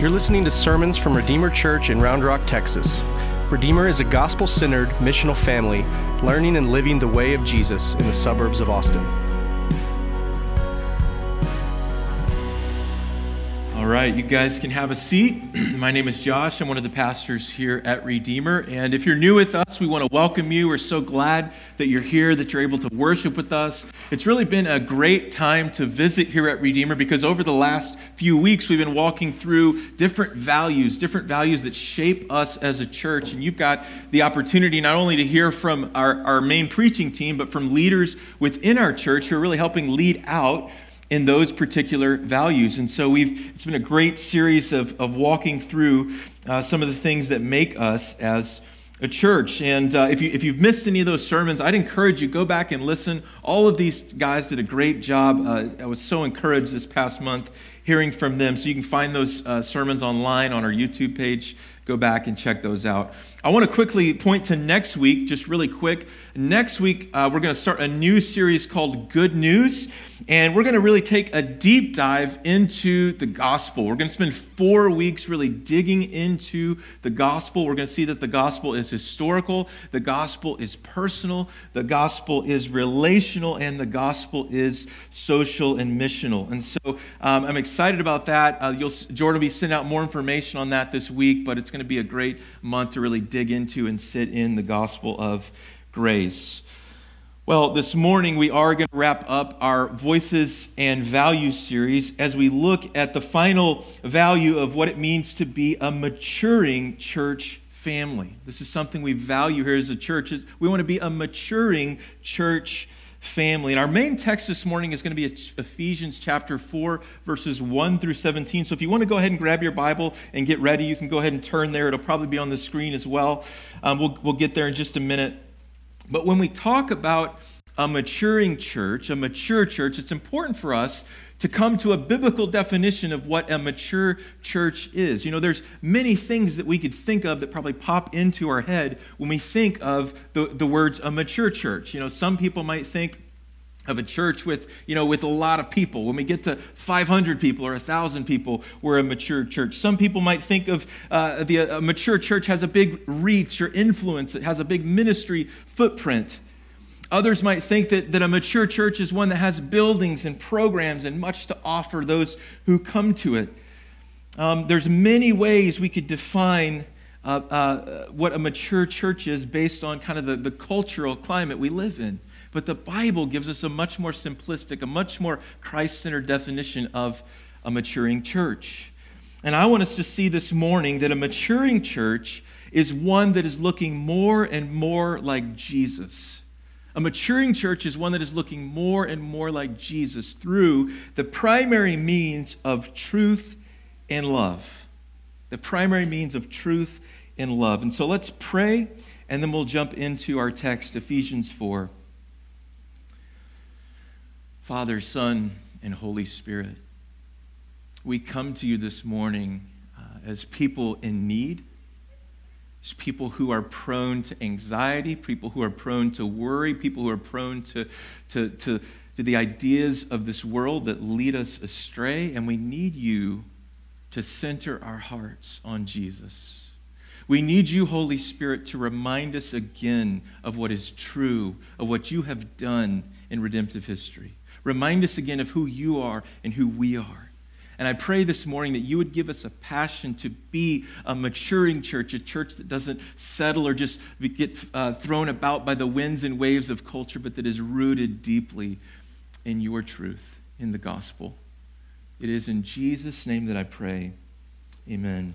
You're listening to sermons from Redeemer Church in Round Rock, Texas. Redeemer is a gospel centered, missional family learning and living the way of Jesus in the suburbs of Austin. Right, you guys can have a seat. My name is Josh. I'm one of the pastors here at Redeemer. And if you're new with us, we want to welcome you. We're so glad that you're here, that you're able to worship with us. It's really been a great time to visit here at Redeemer because over the last few weeks, we've been walking through different values, different values that shape us as a church. And you've got the opportunity not only to hear from our, our main preaching team, but from leaders within our church who are really helping lead out in those particular values. And so we've it's been a great series of, of walking through uh, some of the things that make us as a church. And uh, if, you, if you've missed any of those sermons, I'd encourage you go back and listen. All of these guys did a great job. Uh, I was so encouraged this past month hearing from them. So you can find those uh, sermons online on our YouTube page. Go back and check those out. I want to quickly point to next week, just really quick. Next week, uh, we're going to start a new series called Good News, and we're going to really take a deep dive into the gospel. We're going to spend four weeks really digging into the gospel. We're going to see that the gospel is historical, the gospel is personal, the gospel is relational, and the gospel is social and missional. And so um, I'm excited about that. Uh, Jordan will be sending out more information on that this week, but it's going to be a great month to really dig into and sit in the gospel of grace. Well, this morning we are going to wrap up our Voices and Values series as we look at the final value of what it means to be a maturing church family. This is something we value here as a church. Is We want to be a maturing church family. And our main text this morning is going to be Ephesians chapter 4, verses 1 through 17. So if you want to go ahead and grab your Bible and get ready, you can go ahead and turn there. It'll probably be on the screen as well. Um, we'll, we'll get there in just a minute. But when we talk about a maturing church, a mature church, it's important for us to come to a biblical definition of what a mature church is. You know, there's many things that we could think of that probably pop into our head when we think of the, the words a mature church. You know, some people might think of a church with, you know, with a lot of people. When we get to 500 people or 1,000 people, we're a mature church. Some people might think of uh, the a mature church has a big reach or influence. It has a big ministry footprint. Others might think that, that a mature church is one that has buildings and programs and much to offer those who come to it. Um, there's many ways we could define uh, uh, what a mature church is based on kind of the, the cultural climate we live in. But the Bible gives us a much more simplistic, a much more Christ centered definition of a maturing church. And I want us to see this morning that a maturing church is one that is looking more and more like Jesus. A maturing church is one that is looking more and more like Jesus through the primary means of truth and love. The primary means of truth and love. And so let's pray, and then we'll jump into our text, Ephesians 4. Father, Son, and Holy Spirit, we come to you this morning uh, as people in need it's people who are prone to anxiety, people who are prone to worry, people who are prone to, to, to, to the ideas of this world that lead us astray. And we need you to center our hearts on Jesus. We need you, Holy Spirit, to remind us again of what is true, of what you have done in redemptive history. Remind us again of who you are and who we are. And I pray this morning that you would give us a passion to be a maturing church, a church that doesn't settle or just get uh, thrown about by the winds and waves of culture, but that is rooted deeply in your truth, in the gospel. It is in Jesus' name that I pray. Amen.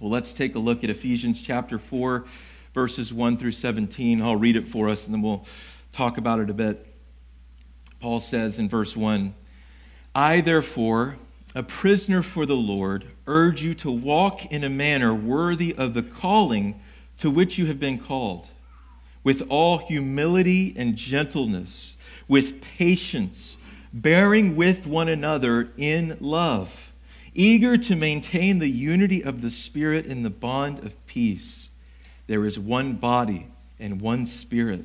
Well, let's take a look at Ephesians chapter 4, verses 1 through 17. I'll read it for us and then we'll talk about it a bit. Paul says in verse 1 I, therefore, a prisoner for the Lord, urge you to walk in a manner worthy of the calling to which you have been called, with all humility and gentleness, with patience, bearing with one another in love, eager to maintain the unity of the Spirit in the bond of peace. There is one body and one Spirit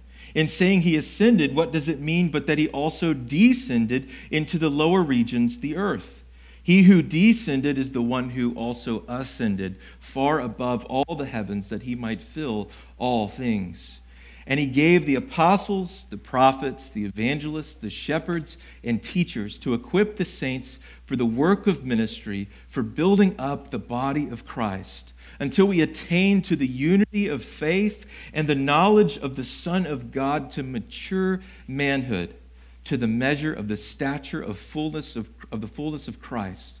In saying he ascended, what does it mean but that he also descended into the lower regions, the earth? He who descended is the one who also ascended far above all the heavens that he might fill all things. And he gave the apostles, the prophets, the evangelists, the shepherds, and teachers to equip the saints for the work of ministry, for building up the body of Christ, until we attain to the unity of faith and the knowledge of the Son of God to mature manhood, to the measure of the stature of fullness of, of the fullness of Christ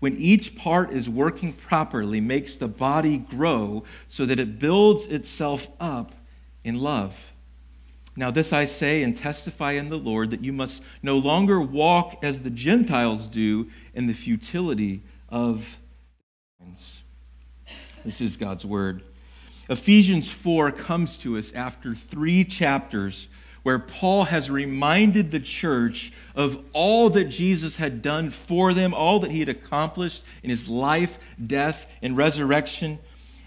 when each part is working properly, makes the body grow so that it builds itself up in love. Now, this I say and testify in the Lord that you must no longer walk as the Gentiles do in the futility of minds. This is God's word. Ephesians 4 comes to us after three chapters where Paul has reminded the church of all that Jesus had done for them, all that he had accomplished in his life, death, and resurrection,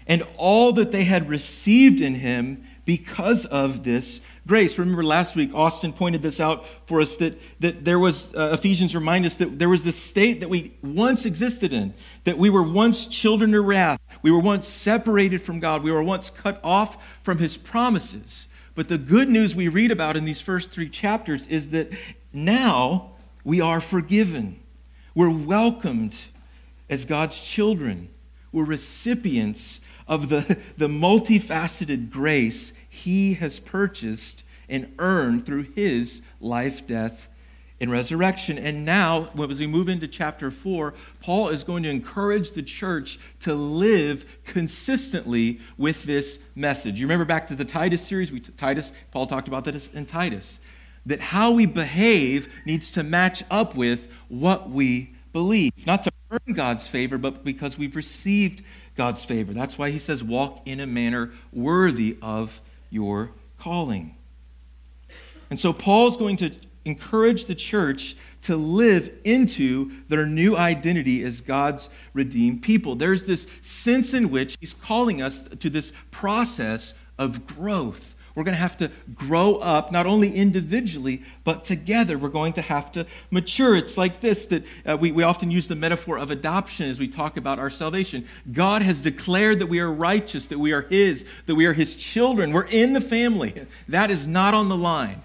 and all that they had received in him because of this grace. Remember last week, Austin pointed this out for us that, that there was, uh, Ephesians remind us that there was this state that we once existed in, that we were once children of wrath. We were once separated from God. We were once cut off from his promises. But the good news we read about in these first three chapters is that now we are forgiven. We're welcomed as God's children. We're recipients of the, the multifaceted grace He has purchased and earned through His life, death, in resurrection. And now, as we move into chapter 4, Paul is going to encourage the church to live consistently with this message. You remember back to the Titus series? We, Titus, Paul talked about that in Titus. That how we behave needs to match up with what we believe. Not to earn God's favor, but because we've received God's favor. That's why he says, walk in a manner worthy of your calling. And so Paul's going to encourage the church to live into their new identity as God's redeemed people. There's this sense in which he's calling us to this process of growth. We're going to have to grow up, not only individually, but together. We're going to have to mature. It's like this that uh, we, we often use the metaphor of adoption as we talk about our salvation. God has declared that we are righteous, that we are His, that we are His children. We're in the family. That is not on the line.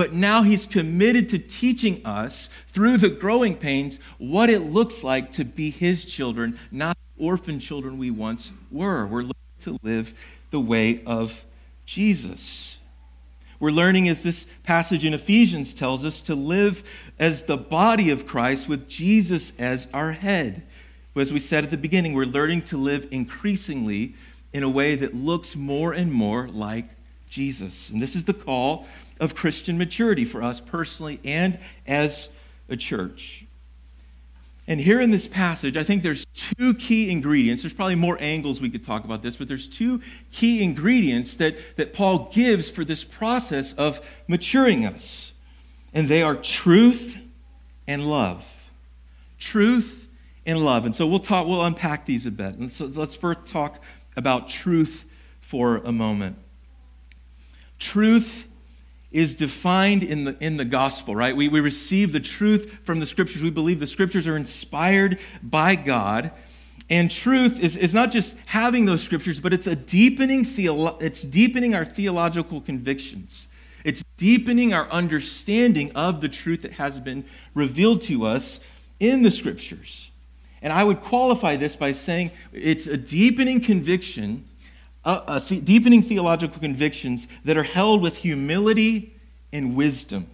But now he's committed to teaching us through the growing pains what it looks like to be his children, not orphan children we once were. We're learning to live the way of Jesus. We're learning, as this passage in Ephesians tells us, to live as the body of Christ with Jesus as our head. As we said at the beginning, we're learning to live increasingly in a way that looks more and more like Jesus. And this is the call of Christian maturity for us personally and as a church. And here in this passage, I think there's two key ingredients. There's probably more angles we could talk about this, but there's two key ingredients that, that Paul gives for this process of maturing us. And they are truth and love. Truth and love. And so we'll talk, we'll unpack these a bit. And so let's first talk about truth for a moment. Truth is defined in the, in the gospel, right? We, we receive the truth from the scriptures. We believe the scriptures are inspired by God. And truth is, is not just having those scriptures, but it's a deepening theolo- it's deepening our theological convictions. It's deepening our understanding of the truth that has been revealed to us in the scriptures. And I would qualify this by saying it's a deepening conviction uh, uh, deepening theological convictions that are held with humility and wisdom.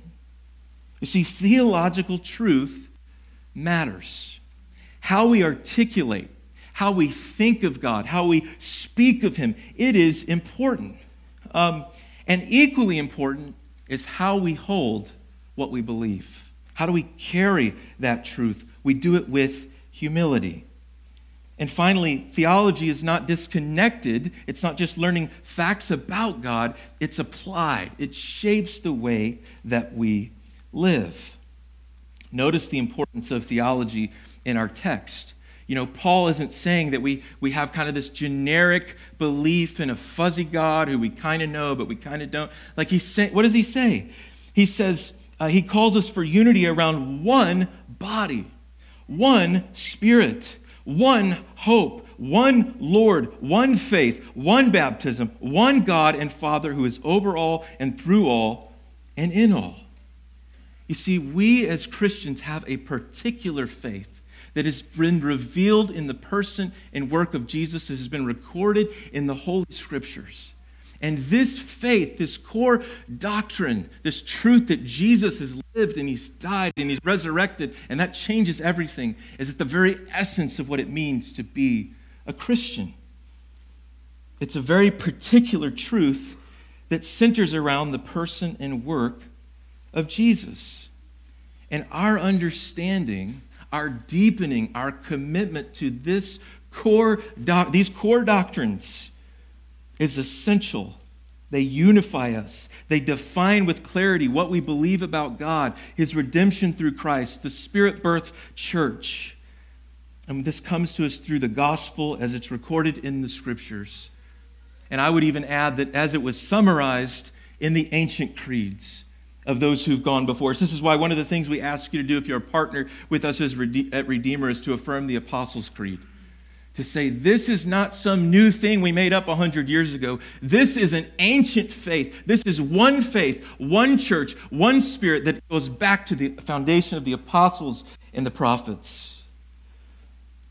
You see, theological truth matters. How we articulate, how we think of God, how we speak of Him, it is important. Um, and equally important is how we hold what we believe. How do we carry that truth? We do it with humility. And finally, theology is not disconnected. It's not just learning facts about God, it's applied. It shapes the way that we live. Notice the importance of theology in our text. You know, Paul isn't saying that we, we have kind of this generic belief in a fuzzy God who we kind of know, but we kind of don't. Like he's saying, what does he say? He says, uh, he calls us for unity around one body, one spirit, one hope, one Lord, one faith, one baptism, one God and Father who is over all and through all and in all. You see, we as Christians have a particular faith that has been revealed in the person and work of Jesus, that has been recorded in the Holy Scriptures. And this faith, this core doctrine, this truth that Jesus has lived and he's died and he's resurrected, and that changes everything, is at the very essence of what it means to be a Christian. It's a very particular truth that centers around the person and work of Jesus. And our understanding, our deepening, our commitment to this core doc- these core doctrines is essential. They unify us. They define with clarity what we believe about God, His redemption through Christ, the Spirit birth church. And this comes to us through the gospel as it's recorded in the scriptures. And I would even add that as it was summarized in the ancient creeds of those who've gone before us. This is why one of the things we ask you to do if you're a partner with us as Redeemer is to affirm the Apostles' Creed to say this is not some new thing we made up 100 years ago. This is an ancient faith. This is one faith, one church, one spirit that goes back to the foundation of the apostles and the prophets.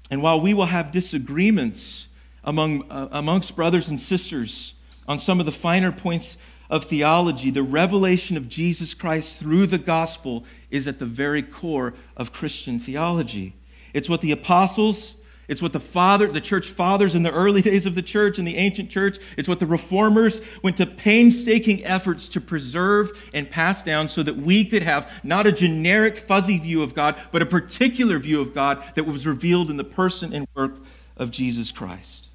And while we will have disagreements among, uh, amongst brothers and sisters on some of the finer points of theology, the revelation of Jesus Christ through the gospel is at the very core of Christian theology. It's what the apostles, it's what the father, the church fathers in the early days of the church and the ancient church, it's what the reformers went to painstaking efforts to preserve and pass down so that we could have not a generic fuzzy view of God, but a particular view of God that was revealed in the person and work of Jesus Christ.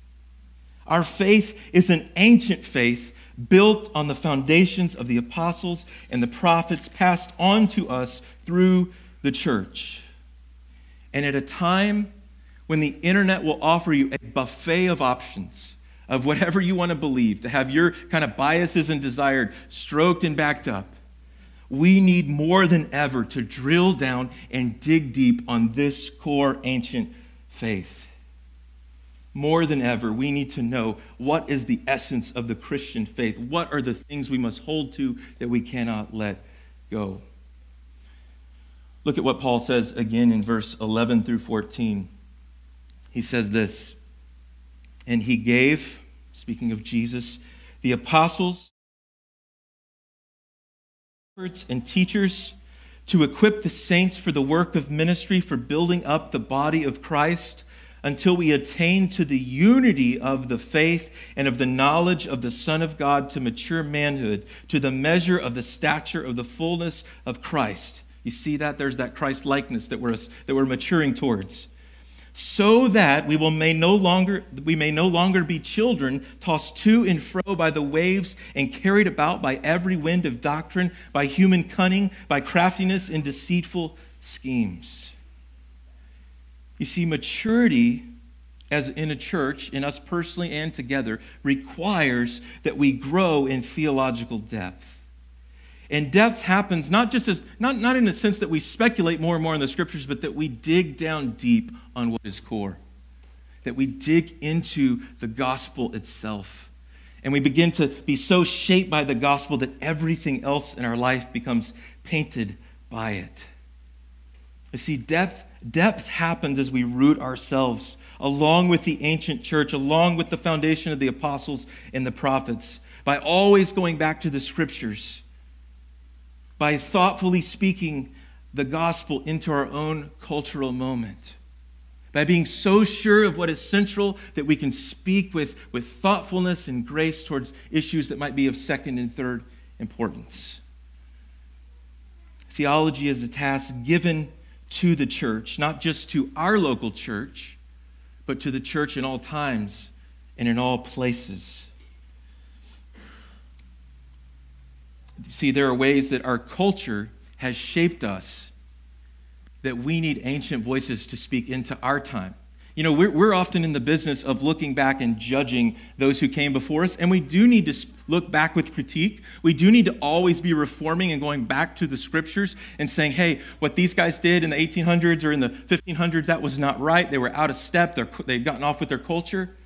Our faith is an ancient faith built on the foundations of the apostles and the prophets passed on to us through the church. And at a time when the internet will offer you a buffet of options of whatever you want to believe, to have your kind of biases and desires stroked and backed up. We need more than ever to drill down and dig deep on this core ancient faith. More than ever, we need to know what is the essence of the Christian faith. What are the things we must hold to that we cannot let go? Look at what Paul says again in verse 11 through 14 he says this And he gave, speaking of Jesus, the apostles, and teachers to equip the saints for the work of ministry, for building up the body of Christ until we attain to the unity of the faith and of the knowledge of the Son of God to mature manhood, to the measure of the stature of the fullness of Christ. You see that? There's that Christ likeness that we're, that we're maturing towards so that we will may no longer we may no longer be children tossed to and fro by the waves and carried about by every wind of doctrine by human cunning by craftiness and deceitful schemes. You see maturity as in a church in us personally and together requires that we grow in theological depth and depth happens not just as, not, not in the sense that we speculate more and more in the scriptures, but that we dig down deep on what is core. That we dig into the gospel itself. And we begin to be so shaped by the gospel that everything else in our life becomes painted by it. You see, depth, depth happens as we root ourselves along with the ancient church, along with the foundation of the apostles and the prophets, by always going back to the scriptures by thoughtfully speaking the gospel into our own cultural moment. By being so sure of what is central that we can speak with, with thoughtfulness and grace towards issues that might be of second and third importance. Theology is a task given to the church, not just to our local church, but to the church in all times and in all places. See, there are ways that our culture has shaped us that we need ancient voices to speak into our time. You know, we're, we're often in the business of looking back and judging those who came before us, and we do need to look back with critique. We do need to always be reforming and going back to the scriptures and saying, hey, what these guys did in the 1800s or in the 1500s, that was not right. They were out of step, They're, they'd gotten off with their culture.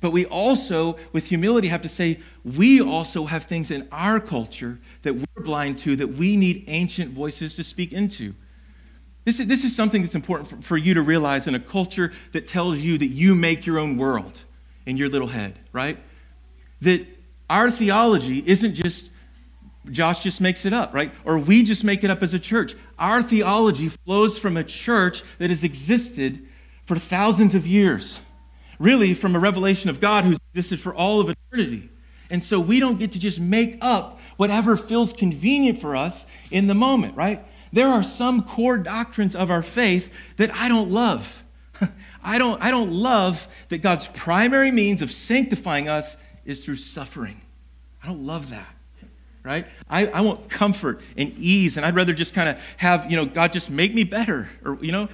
But we also, with humility, have to say, we also have things in our culture that we're blind to that we need ancient voices to speak into. This is, this is something that's important for, for you to realize in a culture that tells you that you make your own world in your little head, right? That our theology isn't just Josh just makes it up, right? Or we just make it up as a church. Our theology flows from a church that has existed for thousands of years really from a revelation of God who's existed for all of eternity. And so we don't get to just make up whatever feels convenient for us in the moment, right? There are some core doctrines of our faith that I don't love. I don't, I don't love that God's primary means of sanctifying us is through suffering. I don't love that right? I, I want comfort and ease, and I'd rather just kind of have, you know, God just make me better, or, you know?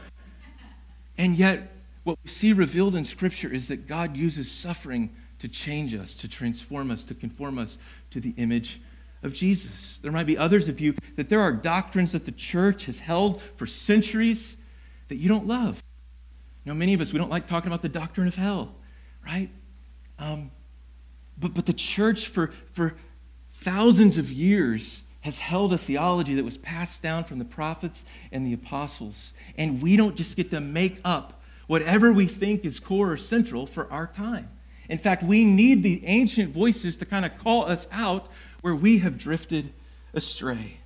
And yet, what we see revealed in Scripture is that God uses suffering to change us, to transform us, to conform us to the image of Jesus. There might be others of you that there are doctrines that the church has held for centuries that you don't love. You know, many of us, we don't like talking about the doctrine of hell, right? Um, but, but the church for, for thousands of years has held a theology that was passed down from the prophets and the apostles. And we don't just get to make up whatever we think is core or central for our time. In fact, we need the ancient voices to kind of call us out where we have drifted astray.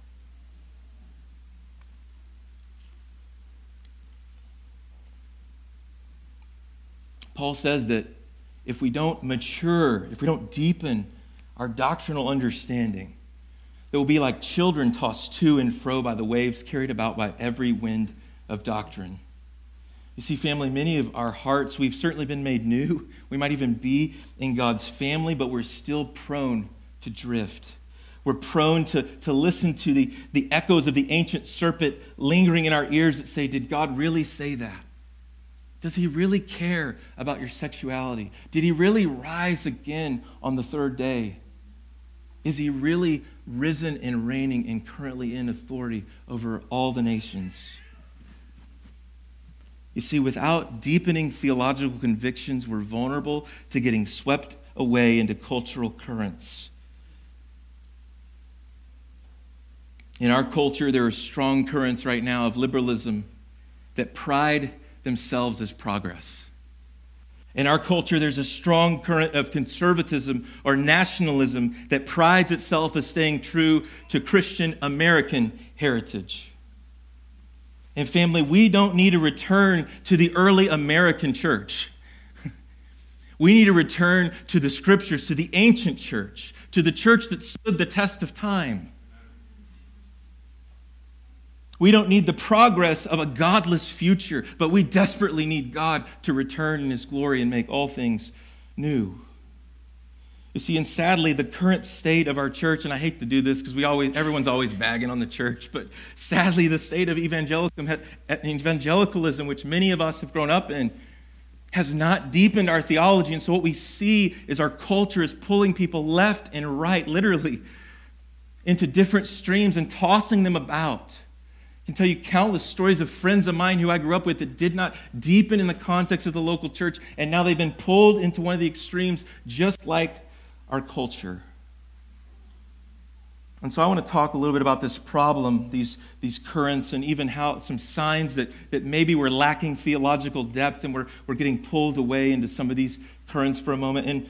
Paul says that if we don't mature, if we don't deepen our doctrinal understanding, that will be like children tossed to and fro by the waves, carried about by every wind of doctrine. You see, family, many of our hearts, we've certainly been made new. We might even be in God's family, but we're still prone to drift. We're prone to, to listen to the, the echoes of the ancient serpent lingering in our ears that say, Did God really say that? Does he really care about your sexuality? Did he really rise again on the third day? Is he really risen and reigning and currently in authority over all the nations? You see, without deepening theological convictions, we're vulnerable to getting swept away into cultural currents. In our culture, there are strong currents right now of liberalism that pride themselves as progress. In our culture, there's a strong current of conservatism or nationalism that prides itself as staying true to Christian American heritage. And family, we don't need to return to the early American church. we need to return to the scriptures, to the ancient church, to the church that stood the test of time. We don't need the progress of a godless future, but we desperately need God to return in his glory and make all things new. You see, and sadly, the current state of our church, and I hate to do this because we always, everyone's always bagging on the church, but sadly, the state of evangelicalism, which many of us have grown up in, has not deepened our theology. And so, what we see is our culture is pulling people left and right, literally, into different streams and tossing them about. I can tell you countless stories of friends of mine who I grew up with that did not deepen in the context of the local church, and now they've been pulled into one of the extremes, just like our culture. And so I want to talk a little bit about this problem, these, these currents, and even how some signs that, that maybe we're lacking theological depth and we're, we're getting pulled away into some of these currents for a moment. And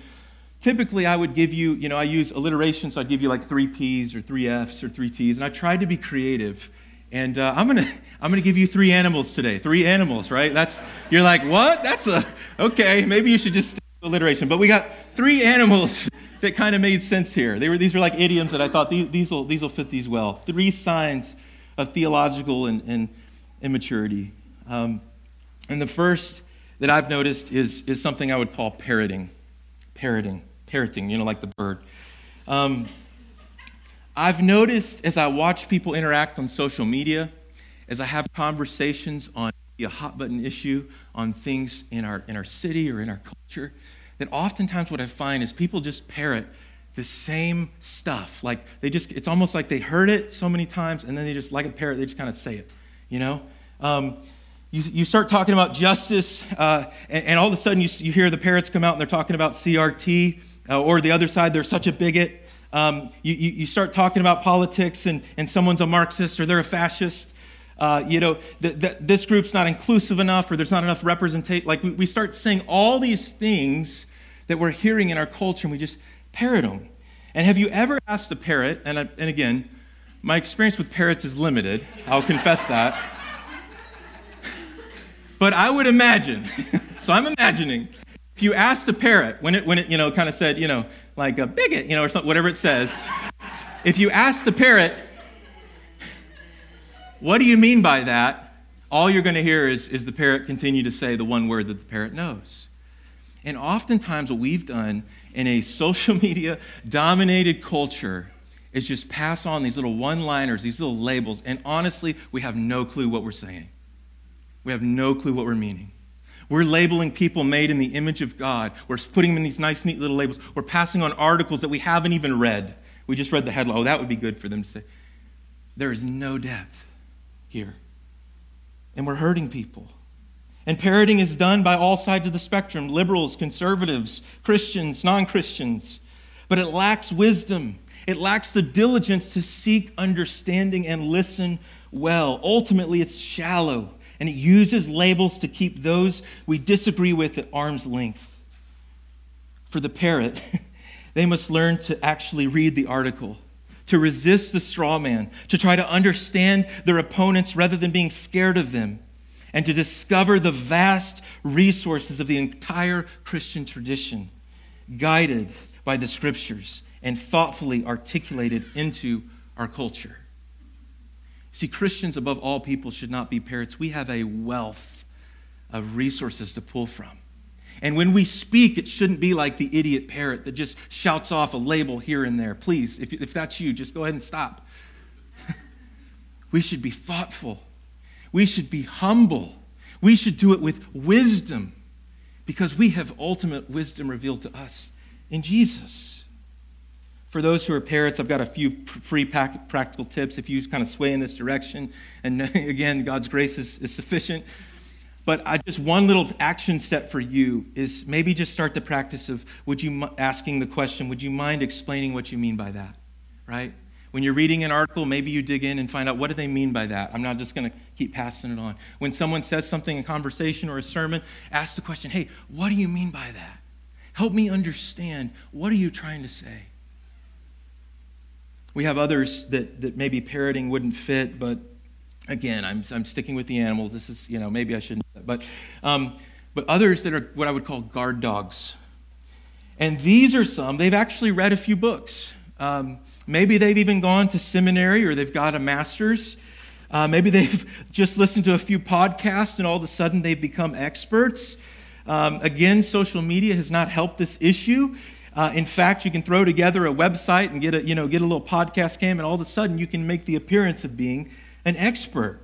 typically I would give you, you know, I use alliteration, so I'd give you like three P's or three F's or three T's, and I tried to be creative. And uh, I'm gonna I'm gonna give you three animals today. Three animals, right? That's you're like what? That's a okay. Maybe you should just alliteration. But we got three animals that kind of made sense here. They were these were like idioms that I thought these, will these will fit these well. Three signs of theological and, and immaturity. Um, and the first that I've noticed is is something I would call parroting, parroting, parroting. You know, like the bird. Um, I've noticed as I watch people interact on social media, as I have conversations on a hot button issue on things in our, in our city or in our culture, that oftentimes what I find is people just parrot the same stuff. Like they just, it's almost like they heard it so many times and then they just, like a parrot, they just kind of say it, you know? Um, you, you start talking about justice, uh, and, and, all of a sudden you, you hear the parrots come out and they're talking about CRT, uh, or the other side, they're such a bigot. Um, you, you, you, start talking about politics and, and someone's a Marxist or they're a fascist. Uh, you know, th- th- this group's not inclusive enough or there's not enough representation. Like we, we start saying all these things that we're hearing in our culture and we just parrot them. And have you ever asked a parrot, and, I, and again, my experience with parrots is limited, I'll confess that. But I would imagine, so I'm imagining, if you asked a parrot when it, when it you know, kind of said, you know, like a bigot, you know, or something, whatever it says. If you asked the parrot, what do you mean by that? All you're going to hear is, is the parrot continue to say the one word that the parrot knows. And oftentimes, what we've done in a social media dominated culture is just pass on these little one liners, these little labels, and honestly, we have no clue what we're saying. We have no clue what we're meaning. We're labeling people made in the image of God. We're putting them in these nice, neat little labels. We're passing on articles that we haven't even read. We just read the headline. Oh, that would be good for them to say. There is no depth here. And we're hurting people. And parroting is done by all sides of the spectrum liberals, conservatives, Christians, non Christians. But it lacks wisdom. It lacks the diligence to seek understanding and listen well. Ultimately, it's shallow and it uses labels to keep those we disagree with at arm's length. For the parrot, they must learn to actually read the article, to resist the straw man, to try to understand their opponents rather than being scared of them, and to discover the vast resources of the entire Christian tradition, guided by the scriptures and thoughtfully articulated into our culture. See, Christians, above all people, should not be parrots. We have a wealth of resources to pull from. And when we speak, it shouldn't be like the idiot parrot that just shouts off a label here and there. Please, if, if that's you, just go ahead and stop. we should be thoughtful. We should be humble. We should do it with wisdom because we have ultimate wisdom revealed to us in Jesus. For those who are parents, I've got a few free practical tips if you kind of sway in this direction. And again, God's grace is, is sufficient. But I, just one little action step for you is maybe just start the practice of would you asking the question, would you mind explaining what you mean by that? Right? When you're reading an article, maybe you dig in and find out what do they mean by that. I'm not just going to keep passing it on. When someone says something in conversation or a sermon, ask the question, hey, what do you mean by that? Help me understand. What are you trying to say? We have others that, that maybe parroting wouldn't fit, but again, I'm, I'm sticking with the animals. This is, you know, maybe I shouldn't. But, um, but others that are what I would call guard dogs. And these are some, they've actually read a few books. Um, maybe they've even gone to seminary or they've got a master's. Uh, maybe they've just listened to a few podcasts and all of a sudden they've become experts. Um, again, social media has not helped this issue. Uh, in fact, you can throw together a website and get a, you know, get a little podcast cam, and all of a sudden you can make the appearance of being an expert.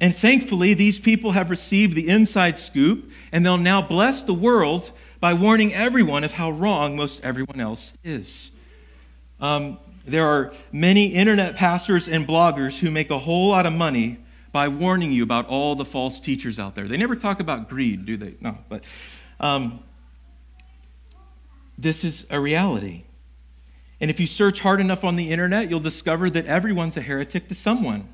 And thankfully, these people have received the inside scoop, and they'll now bless the world by warning everyone of how wrong most everyone else is. Um, there are many internet pastors and bloggers who make a whole lot of money by warning you about all the false teachers out there. They never talk about greed, do they? No, but um, this is a reality. And if you search hard enough on the internet, you'll discover that everyone's a heretic to someone.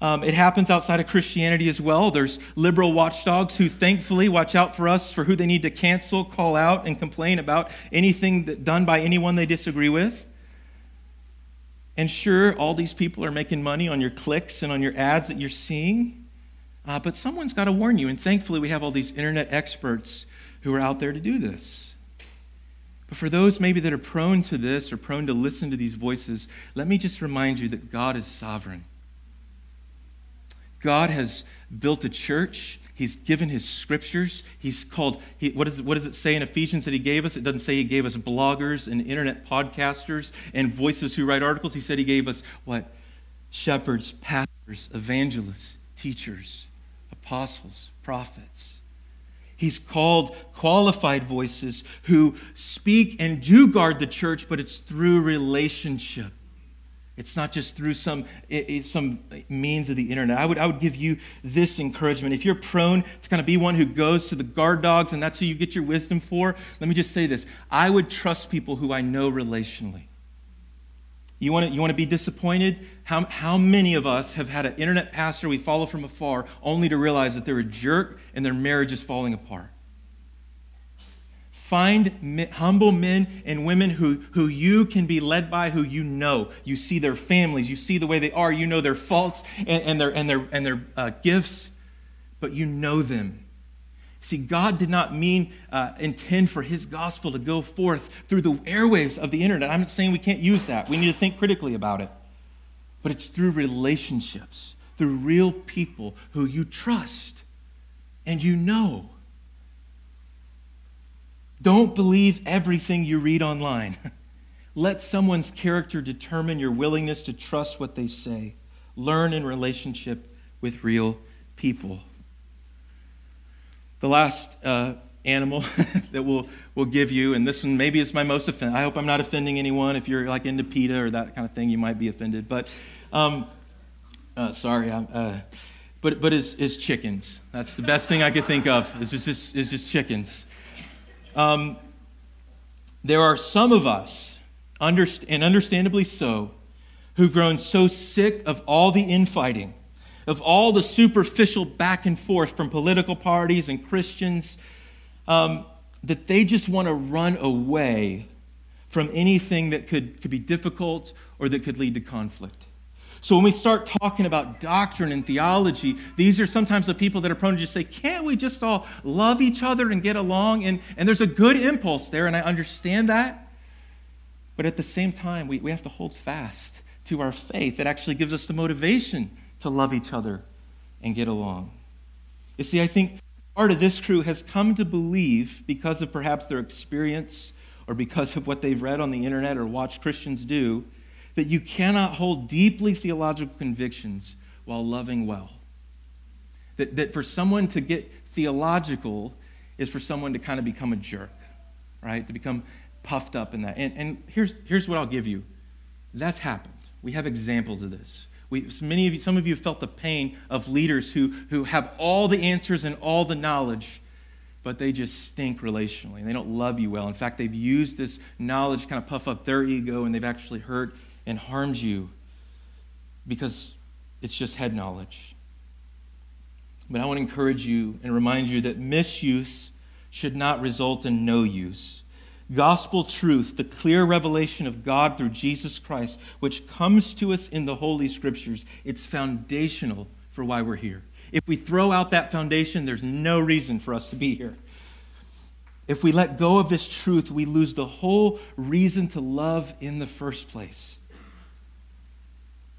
Um, it happens outside of Christianity as well. There's liberal watchdogs who thankfully watch out for us for who they need to cancel, call out, and complain about anything that, done by anyone they disagree with. And sure, all these people are making money on your clicks and on your ads that you're seeing. Uh, but someone's got to warn you. And thankfully, we have all these internet experts who are out there to do this. But for those maybe that are prone to this or prone to listen to these voices, let me just remind you that God is sovereign. God has built a church. He's given his scriptures. He's called, he, what, is, what does it say in Ephesians that he gave us? It doesn't say he gave us bloggers and internet podcasters and voices who write articles. He said he gave us what? Shepherds, pastors, evangelists, teachers, apostles, prophets. He's called qualified voices who speak and do guard the church, but it's through relationship. It's not just through some, some means of the internet. I would, I would give you this encouragement. If you're prone to kind of be one who goes to the guard dogs and that's who you get your wisdom for, let me just say this. I would trust people who I know relationally. You want to, you want to be disappointed? How, how many of us have had an internet pastor we follow from afar only to realize that they're a jerk and their marriage is falling apart? Find humble men and women who, who you can be led by, who you know. You see their families, you see the way they are, you know their faults and, and their, and their, and their uh, gifts, but you know them. See, God did not mean, uh, intend for his gospel to go forth through the airwaves of the internet. I'm not saying we can't use that. We need to think critically about it. But it's through relationships, through real people who you trust and you know don't believe everything you read online. Let someone's character determine your willingness to trust what they say. Learn in relationship with real people. The last uh, animal that we'll, we'll give you, and this one maybe is my most offended. I hope I'm not offending anyone. If you're like into PETA or that kind of thing, you might be offended. But um, uh, sorry, I'm. Uh, but but is, is chickens. That's the best thing I could think of. Is just is just chickens. Um, there are some of us, and understandably so, who've grown so sick of all the infighting, of all the superficial back and forth from political parties and Christians, um, that they just want to run away from anything that could, could be difficult or that could lead to conflict. So when we start talking about doctrine and theology, these are sometimes the people that are prone to just say, can't we just all love each other and get along? And, and there's a good impulse there, and I understand that. But at the same time, we, we have to hold fast to our faith that actually gives us the motivation to love each other and get along. You see, I think part of this crew has come to believe, because of perhaps their experience or because of what they've read on the internet or watched Christians do, that you cannot hold deeply theological convictions while loving well. That, that for someone to get theological is for someone to kind of become a jerk, right? To become puffed up in that. And, and here's, here's what I'll give you that's happened. We have examples of this. We, many of you, some of you have felt the pain of leaders who, who have all the answers and all the knowledge, but they just stink relationally and they don't love you well. In fact, they've used this knowledge to kind of puff up their ego and they've actually hurt and harms you because it's just head knowledge. But I want to encourage you and remind you that misuse should not result in no use. Gospel truth, the clear revelation of God through Jesus Christ, which comes to us in the Holy Scriptures, it's foundational for why we're here. If we throw out that foundation, there's no reason for us to be here. If we let go of this truth, we lose the whole reason to love in the first place.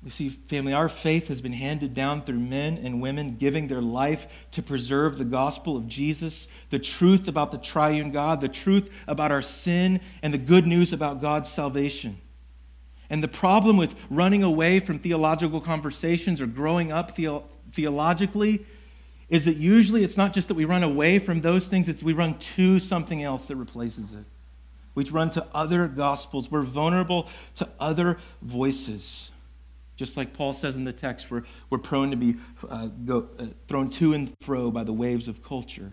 You see, family, our faith has been handed down through men and women giving their life to preserve the gospel of Jesus, the truth about the triune God, the truth about our sin, and the good news about God's salvation. And the problem with running away from theological conversations or growing up the- theologically is that usually it's not just that we run away from those things, it's we run to something else that replaces it. We run to other gospels. We're vulnerable to other voices. Just like Paul says in the text, we're, we're prone to be uh, go, uh, thrown to and fro by the waves of culture.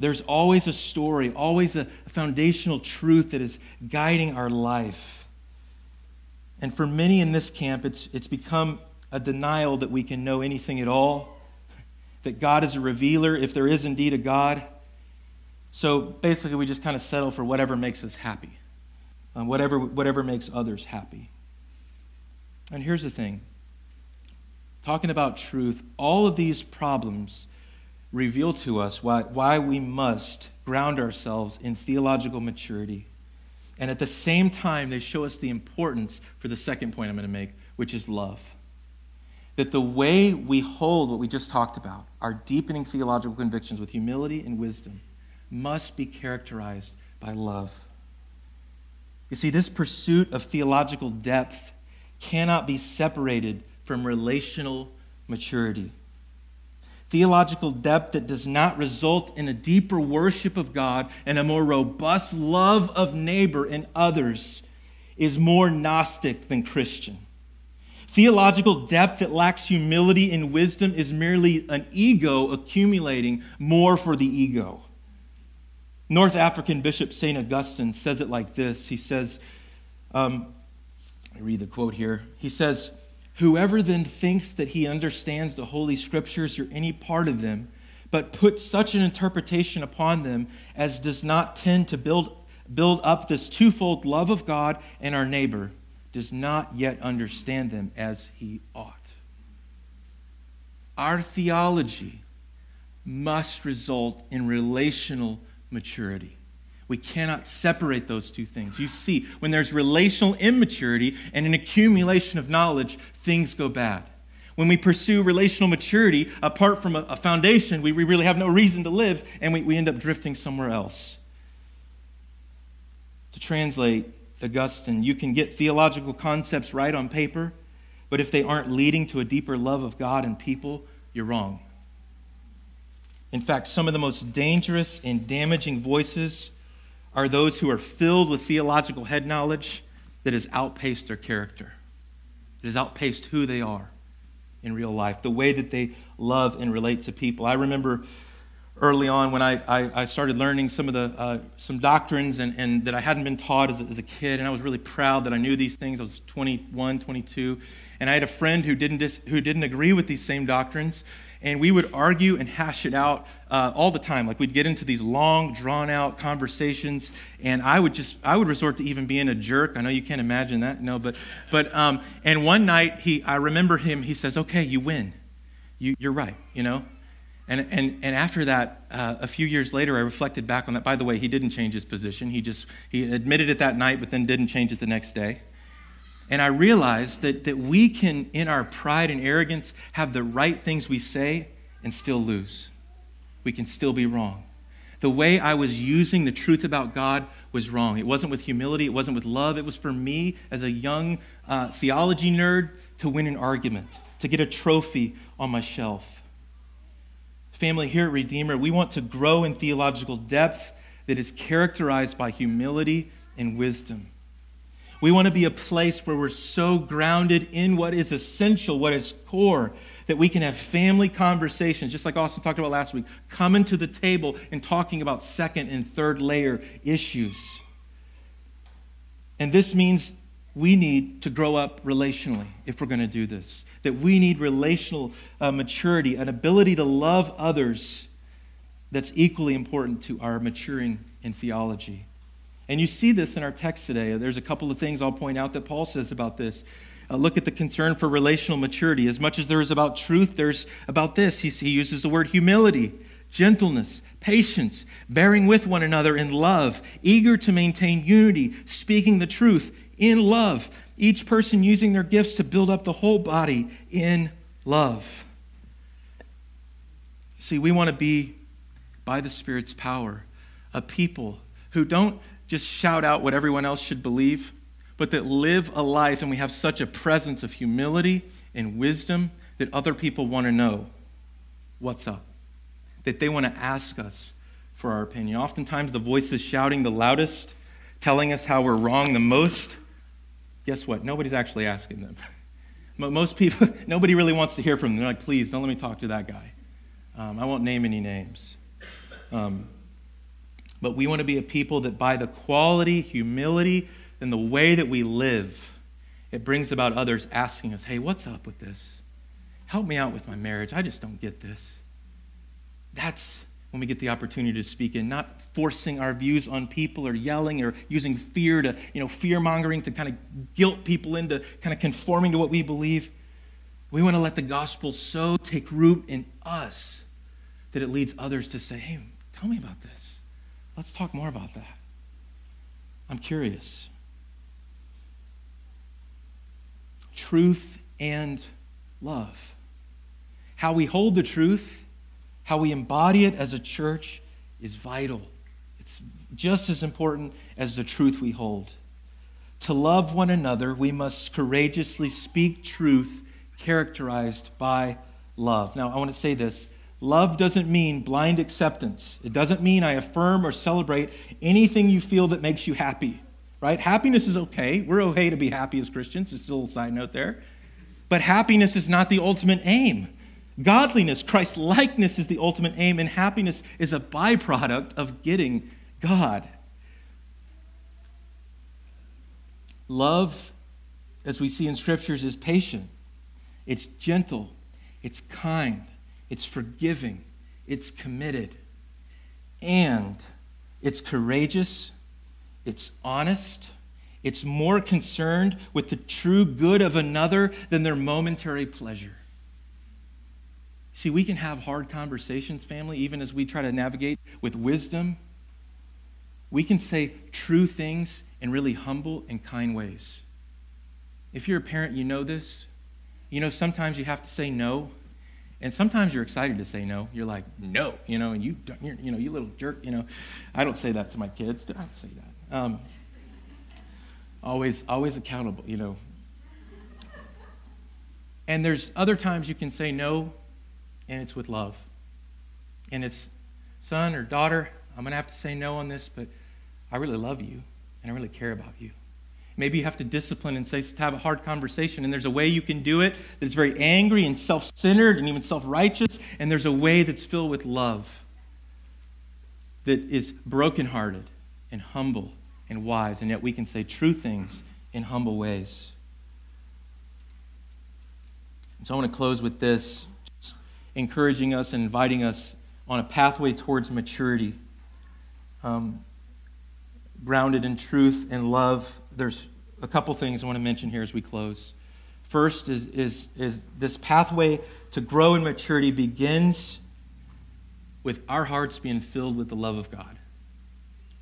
There's always a story, always a, foundational truth that is guiding our life. And for many in this camp, it's, it's become a denial that we can know anything at all, that God is a revealer if there is indeed a God. So basically, we just kind of settle for whatever makes us happy, um, whatever, whatever makes others happy. And here's the thing talking about truth, all of these problems reveal to us why, why we must ground ourselves in theological maturity. And at the same time, they show us the importance for the second point I'm going to make, which is love. That the way we hold what we just talked about, our deepening theological convictions with humility and wisdom, must be characterized by love. You see, this pursuit of theological depth cannot be separated from relational maturity. Theological depth that does not result in a deeper worship of God and a more robust love of neighbor and others is more Gnostic than Christian. Theological depth that lacks humility and wisdom is merely an ego accumulating more for the ego. North African Bishop St. Augustine says it like this He says, um, I read the quote here. He says, Whoever then thinks that he understands the Holy Scriptures or any part of them, but puts such an interpretation upon them as does not tend to build, build up this twofold love of God and our neighbor, does not yet understand them as he ought. Our theology must result in relational maturity. We cannot separate those two things. You see, when there's relational immaturity and an accumulation of knowledge, things go bad. When we pursue relational maturity apart from a, foundation, we, we really have no reason to live and we, we end up drifting somewhere else. To translate Augustine, you can get theological concepts right on paper, but if they aren't leading to a deeper love of God and people, you're wrong. In fact, some of the most dangerous and damaging voices are those who are filled with theological head knowledge that has outpaced their character, that has outpaced who they are in real life, the way that they love and relate to people. I remember early on when I, I, I started learning some of the uh, some doctrines and, and that I hadn't been taught as a, as a kid, and I was really proud that I knew these things. I was 21, 22, and I had a friend who didn't, dis, who didn't agree with these same doctrines, and we would argue and hash it out uh, all the time. Like we'd get into these long, drawn out conversations, and I would just I would resort to even being a jerk. I know you can't imagine that, no, but but um, and one night he I remember him. He says, "Okay, you win. You, you're right. You know." And, and, and after that, uh, a few years later, I reflected back on that. By the way, he didn't change his position. He just he admitted it that night, but then didn't change it the next day. And I realized that, that we can, in our pride and arrogance, have the right things we say and still lose. We can still be wrong. The way I was using the truth about God was wrong. It wasn't with humility, it wasn't with love. It was for me, as a young uh, theology nerd, to win an argument, to get a trophy on my shelf. Family, here at Redeemer, we want to grow in theological depth that is characterized by humility and wisdom. We want to be a place where we're so grounded in what is essential, what is core, that we can have family conversations, just like Austin talked about last week, coming to the table and talking about second and third layer issues. And this means we need to grow up relationally if we're going to do this. That we need relational uh, maturity, an ability to love others that's equally important to our maturing in theology. And you see this in our text today. There's a couple of things I'll point out that Paul says about this. Uh, look at the concern for relational maturity. As much as there is about truth, there's about this. He, he uses the word humility, gentleness, patience, bearing with one another in love, eager to maintain unity, speaking the truth in love, each person using their gifts to build up the whole body in love. See, we want to be, by the Spirit's power, a people who don't just shout out what everyone else should believe, but that live a life and we have such a presence of humility and wisdom that other people want to know what's up, that they want to ask us for our opinion. Oftentimes, the voices shouting the loudest, telling us how we're wrong the most, guess what? Nobody's actually asking them. Most people, nobody really wants to hear from them. They're like, please, don't let me talk to that guy. Um, I won't name any names. Um, but we want to be a people that by the quality, humility, and the way that we live, it brings about others asking us, hey, what's up with this? help me out with my marriage. I just don't get this. That's when we get the opportunity to speak in, not forcing our views on people or yelling or using fear to, you know, fear mongering to kind of guilt people into kind of conforming to what we believe. We want to let the gospel so take root in us that it leads others to say, hey, tell me about this. Let's talk more about that. I'm curious. Truth and love. How we hold the truth how we embody it as a church is vital. It's just as important as the truth we hold. To love one another, we must courageously speak truth characterized by love. Now, I want to say this love doesn't mean blind acceptance, it doesn't mean I affirm or celebrate anything you feel that makes you happy, right? Happiness is okay. We're okay to be happy as Christians. It's still a little side note there. But happiness is not the ultimate aim. Godliness, Christ likeness is the ultimate aim, and happiness is a byproduct of getting God. Love, as we see in scriptures, is patient, it's gentle, it's kind, it's forgiving, it's committed, and it's courageous, it's honest, it's more concerned with the true good of another than their momentary pleasure. See, we can have hard conversations, family, even as we try to navigate with wisdom. We can say true things in really humble and kind ways. If you're a parent, you know this. You know, sometimes you have to say no, and sometimes you're excited to say no. You're like, no, you know, and you, you know, you little jerk, you know. I don't say that to my kids. I don't say that. Um, always, always accountable, you know. And there's other times you can say no and it's with love. And it's, son or daughter, I'm going to have to say no on this, but I really love you and I really care about you. Maybe you have to discipline and say, have a hard conversation, and there's a way you can do it that's very angry and self centered and even self righteous, and there's a way that's filled with love that is brokenhearted and humble and wise, and yet we can say true things in humble ways. And so I want to close with this encouraging us and inviting us on a pathway towards maturity, um, grounded in truth and love. There's a couple things I want to mention here as we close. First is, is, is this pathway to grow in maturity begins with our hearts being filled with the love of God,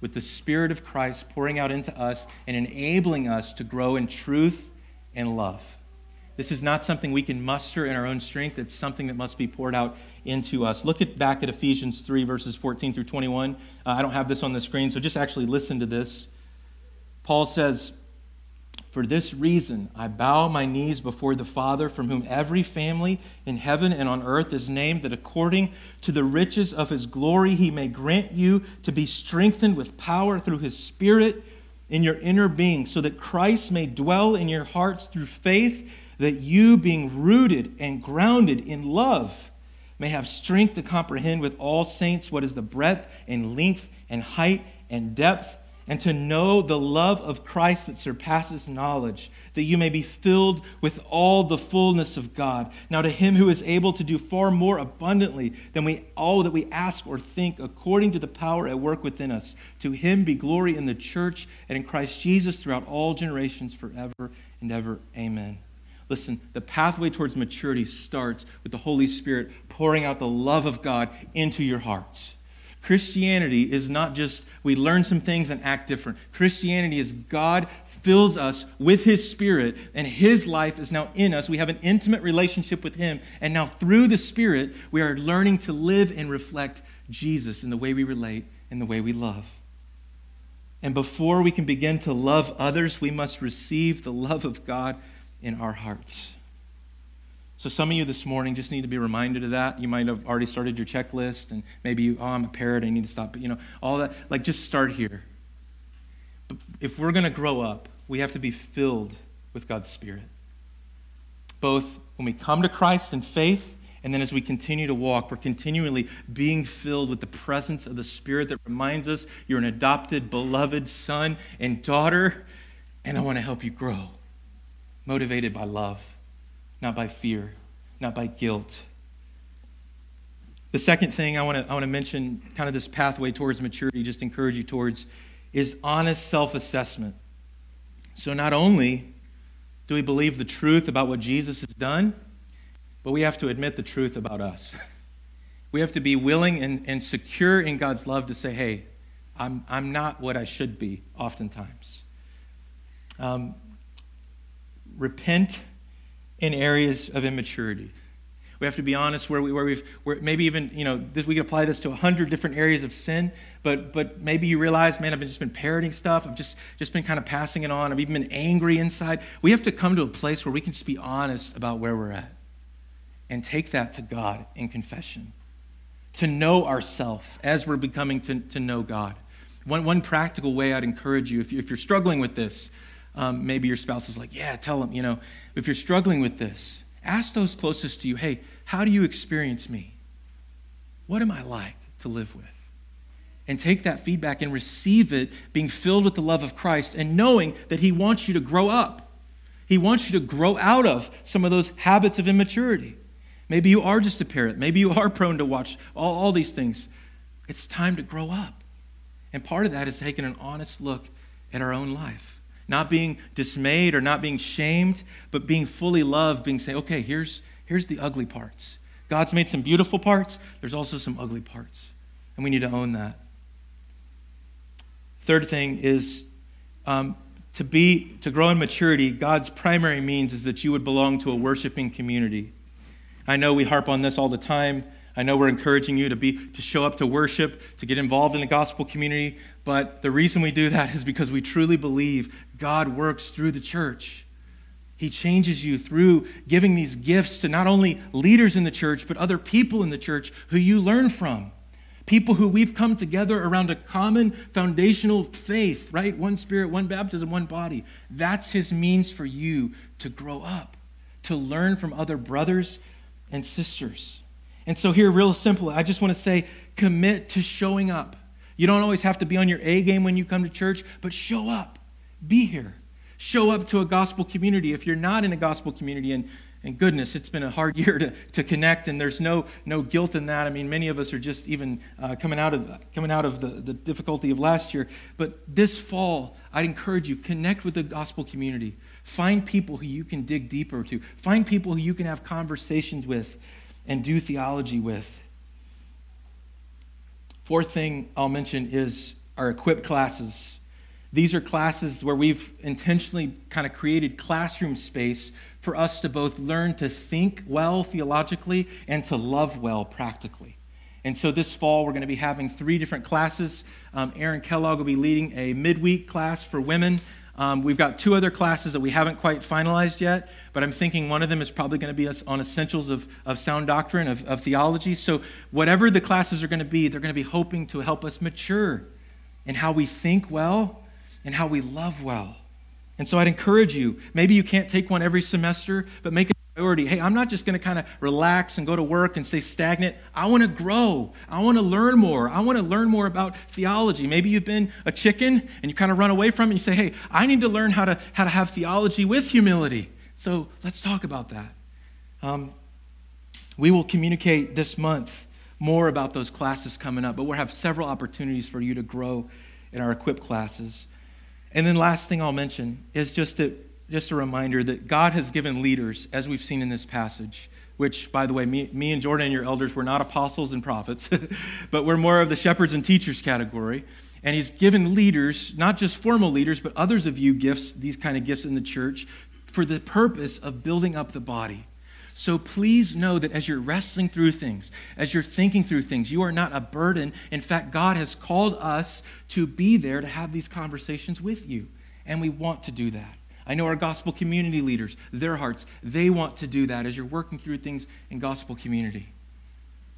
with the Spirit of Christ pouring out into us and enabling us to grow in truth and love. This is not something we can muster in our own strength. It's something that must be poured out into us. Look at, back at Ephesians 3, verses 14 through 21. Uh, I don't have this on the screen, so just actually listen to this. Paul says, For this reason I bow my knees before the Father, from whom every family in heaven and on earth is named, that according to the riches of his glory he may grant you to be strengthened with power through his Spirit in your inner being, so that Christ may dwell in your hearts through faith that you, being rooted and grounded in love, may have strength to comprehend with all saints what is the breadth and length and height and depth, and to know the love of Christ that surpasses knowledge, that you may be filled with all the fullness of God. Now, to him who is able to do far more abundantly than we all that we ask or think, according to the power at work within us, to him be glory in the church and in Christ Jesus throughout all generations, forever and ever. Amen. Listen, the pathway towards maturity starts with the Holy Spirit pouring out the love of God into your hearts. Christianity is not just we learn some things and act different. Christianity is God fills us with His Spirit, and His life is now in us. We have an intimate relationship with Him, and now through the Spirit, we are learning to live and reflect Jesus in the way we relate and the way we love. And before we can begin to love others, we must receive the love of God in our hearts. So, some of you this morning just need to be reminded of that. You might have already started your checklist, and maybe you, oh, I'm a parrot, I need to stop. But, you know, all that. Like, just start here. But if we're going to grow up, we have to be filled with God's Spirit. Both when we come to Christ in faith, and then as we continue to walk, we're continually being filled with the presence of the Spirit that reminds us you're an adopted, beloved son and daughter, and I want to help you grow motivated by love, not by fear, not by guilt. The second thing I want to I want to mention, kind of this pathway towards maturity, just encourage you towards, is honest self assessment. So not only do we believe the truth about what Jesus has done, but we have to admit the truth about us. We have to be willing and, and secure in God's love to say, hey, I'm, I'm not what I should be, oftentimes. Um, repent in areas of immaturity. We have to be honest where, we, where we've, where maybe even, you know, this, we can apply this to a hundred different areas of sin, but, but maybe you realize, man, I've just been parroting stuff. I've just, just been kind of passing it on. I've even been angry inside. We have to come to a place where we can just be honest about where we're at and take that to God in confession. To know ourselves as we're becoming to, to know God. One, one practical way I'd encourage you, if, you, if you're struggling with this, um, maybe your spouse is like, yeah, tell them, you know, if you're struggling with this, ask those closest to you, hey, how do you experience me? What am I like to live with? And take that feedback and receive it, being filled with the love of Christ and knowing that He wants you to grow up. He wants you to grow out of some of those habits of immaturity. Maybe you are just a parent. Maybe you are prone to watch all, all these things. It's time to grow up. And part of that is taking an honest look at our own life. Not being dismayed or not being shamed, but being fully loved, being saying, okay, here's, here's the ugly parts. God's made some beautiful parts, there's also some ugly parts. And we need to own that. Third thing is um, to be to grow in maturity, God's primary means is that you would belong to a worshiping community. I know we harp on this all the time. I know we're encouraging you to be to show up to worship, to get involved in the gospel community, but the reason we do that is because we truly believe God works through the church. He changes you through giving these gifts to not only leaders in the church, but other people in the church who you learn from. People who we've come together around a common foundational faith, right? One spirit, one baptism, one body. That's his means for you to grow up, to learn from other brothers and sisters. And so, here, real simple, I just want to say commit to showing up. You don't always have to be on your A game when you come to church, but show up. Be here. Show up to a gospel community. If you're not in a gospel community, and, and goodness, it's been a hard year to, to connect, and there's no, no guilt in that. I mean, many of us are just even uh, coming out of, coming out of the, the difficulty of last year. But this fall, I'd encourage you, connect with the gospel community. Find people who you can dig deeper to. Find people who you can have conversations with and do theology with. Fourth thing I'll mention is our equip classes. These are classes where we've intentionally kind of created classroom space for us to both learn to think well theologically and to love well practically. And so this fall, we're going to be having three different classes. Um, Aaron Kellogg will be leading a midweek class for women um, we've got two other classes that we haven't quite finalized yet, but I'm thinking one of them is probably going to be on essentials of, of sound doctrine, of, of theology. So, whatever the classes are going to be, they're going to be hoping to help us mature in how we think well and how we love well. And so, I'd encourage you maybe you can't take one every semester, but make it priority. Hey, I'm not just going to kind of relax and go to work and stay stagnant. I want to grow. I want to learn more. I want to learn more about theology. Maybe you've been a chicken and you kind of run away from it. And you say, hey, I need to learn how to, how to have theology with humility. So let's talk about that. Um, we will communicate this month more about those classes coming up, but we'll have several opportunities for you to grow in our equip classes. And then last thing I'll mention is just that just a reminder that God has given leaders, as we've seen in this passage, which, by the way, me, me and Jordan and your elders, were not apostles and prophets, but we're more of the shepherds and teachers category. And he's given leaders, not just formal leaders, but others of you gifts, these kind of gifts in the church, for the purpose of building up the body. So please know that as you're wrestling through things, as you're thinking through things, you are not a burden. In fact, God has called us to be there to have these conversations with you. And we want to do that. I know our gospel community leaders, their hearts, they want to do that as you're working through things in gospel community.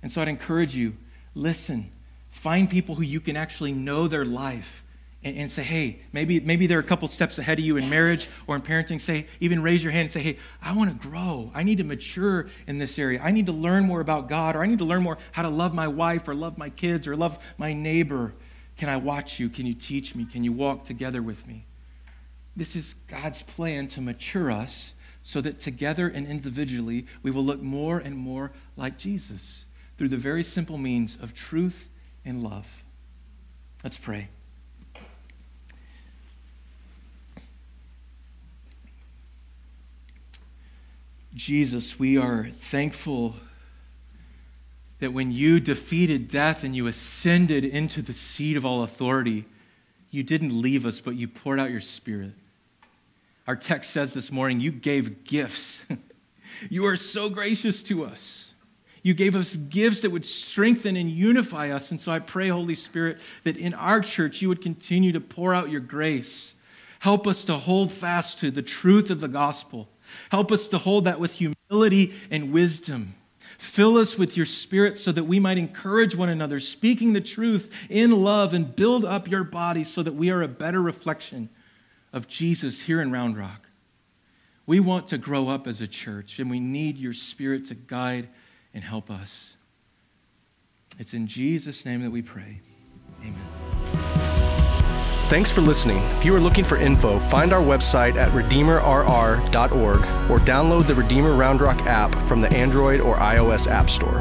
And so I'd encourage you listen, find people who you can actually know their life and, and, say, hey, maybe, maybe they're a couple steps ahead of you in marriage or in parenting. Say, even raise your hand and say, hey, I want to grow. I need to mature in this area. I need to learn more about God, or I need to learn more how to love my wife or love my kids or love my neighbor. Can I watch you? Can you teach me? Can you walk together with me? This is God's plan to mature us so that together and individually we will look more and more like Jesus through the very simple means of truth and love. Let's pray. Jesus, we are thankful that when you defeated death and you ascended into the seat of all authority, you didn't leave us, but you poured out your spirit. Our text says this morning, you gave gifts. you are so gracious to us. You gave us gifts that would strengthen and unify us. And so I pray, Holy Spirit, that in our church you would continue to pour out your grace. Help us to hold fast to the truth of the gospel. Help us to hold that with humility and wisdom. Fill us with your spirit so that we might encourage one another, speaking the truth in love, and build up your body so that we are a better reflection of Jesus here in Round Rock. We want to grow up as a church, and we need your spirit to guide and help us. It's in Jesus' name that we pray. Amen. Thanks for listening. If you are looking for info, find our website at redeemerrr.org or download the Redeemer Round Rock app from the Android or iOS App Store.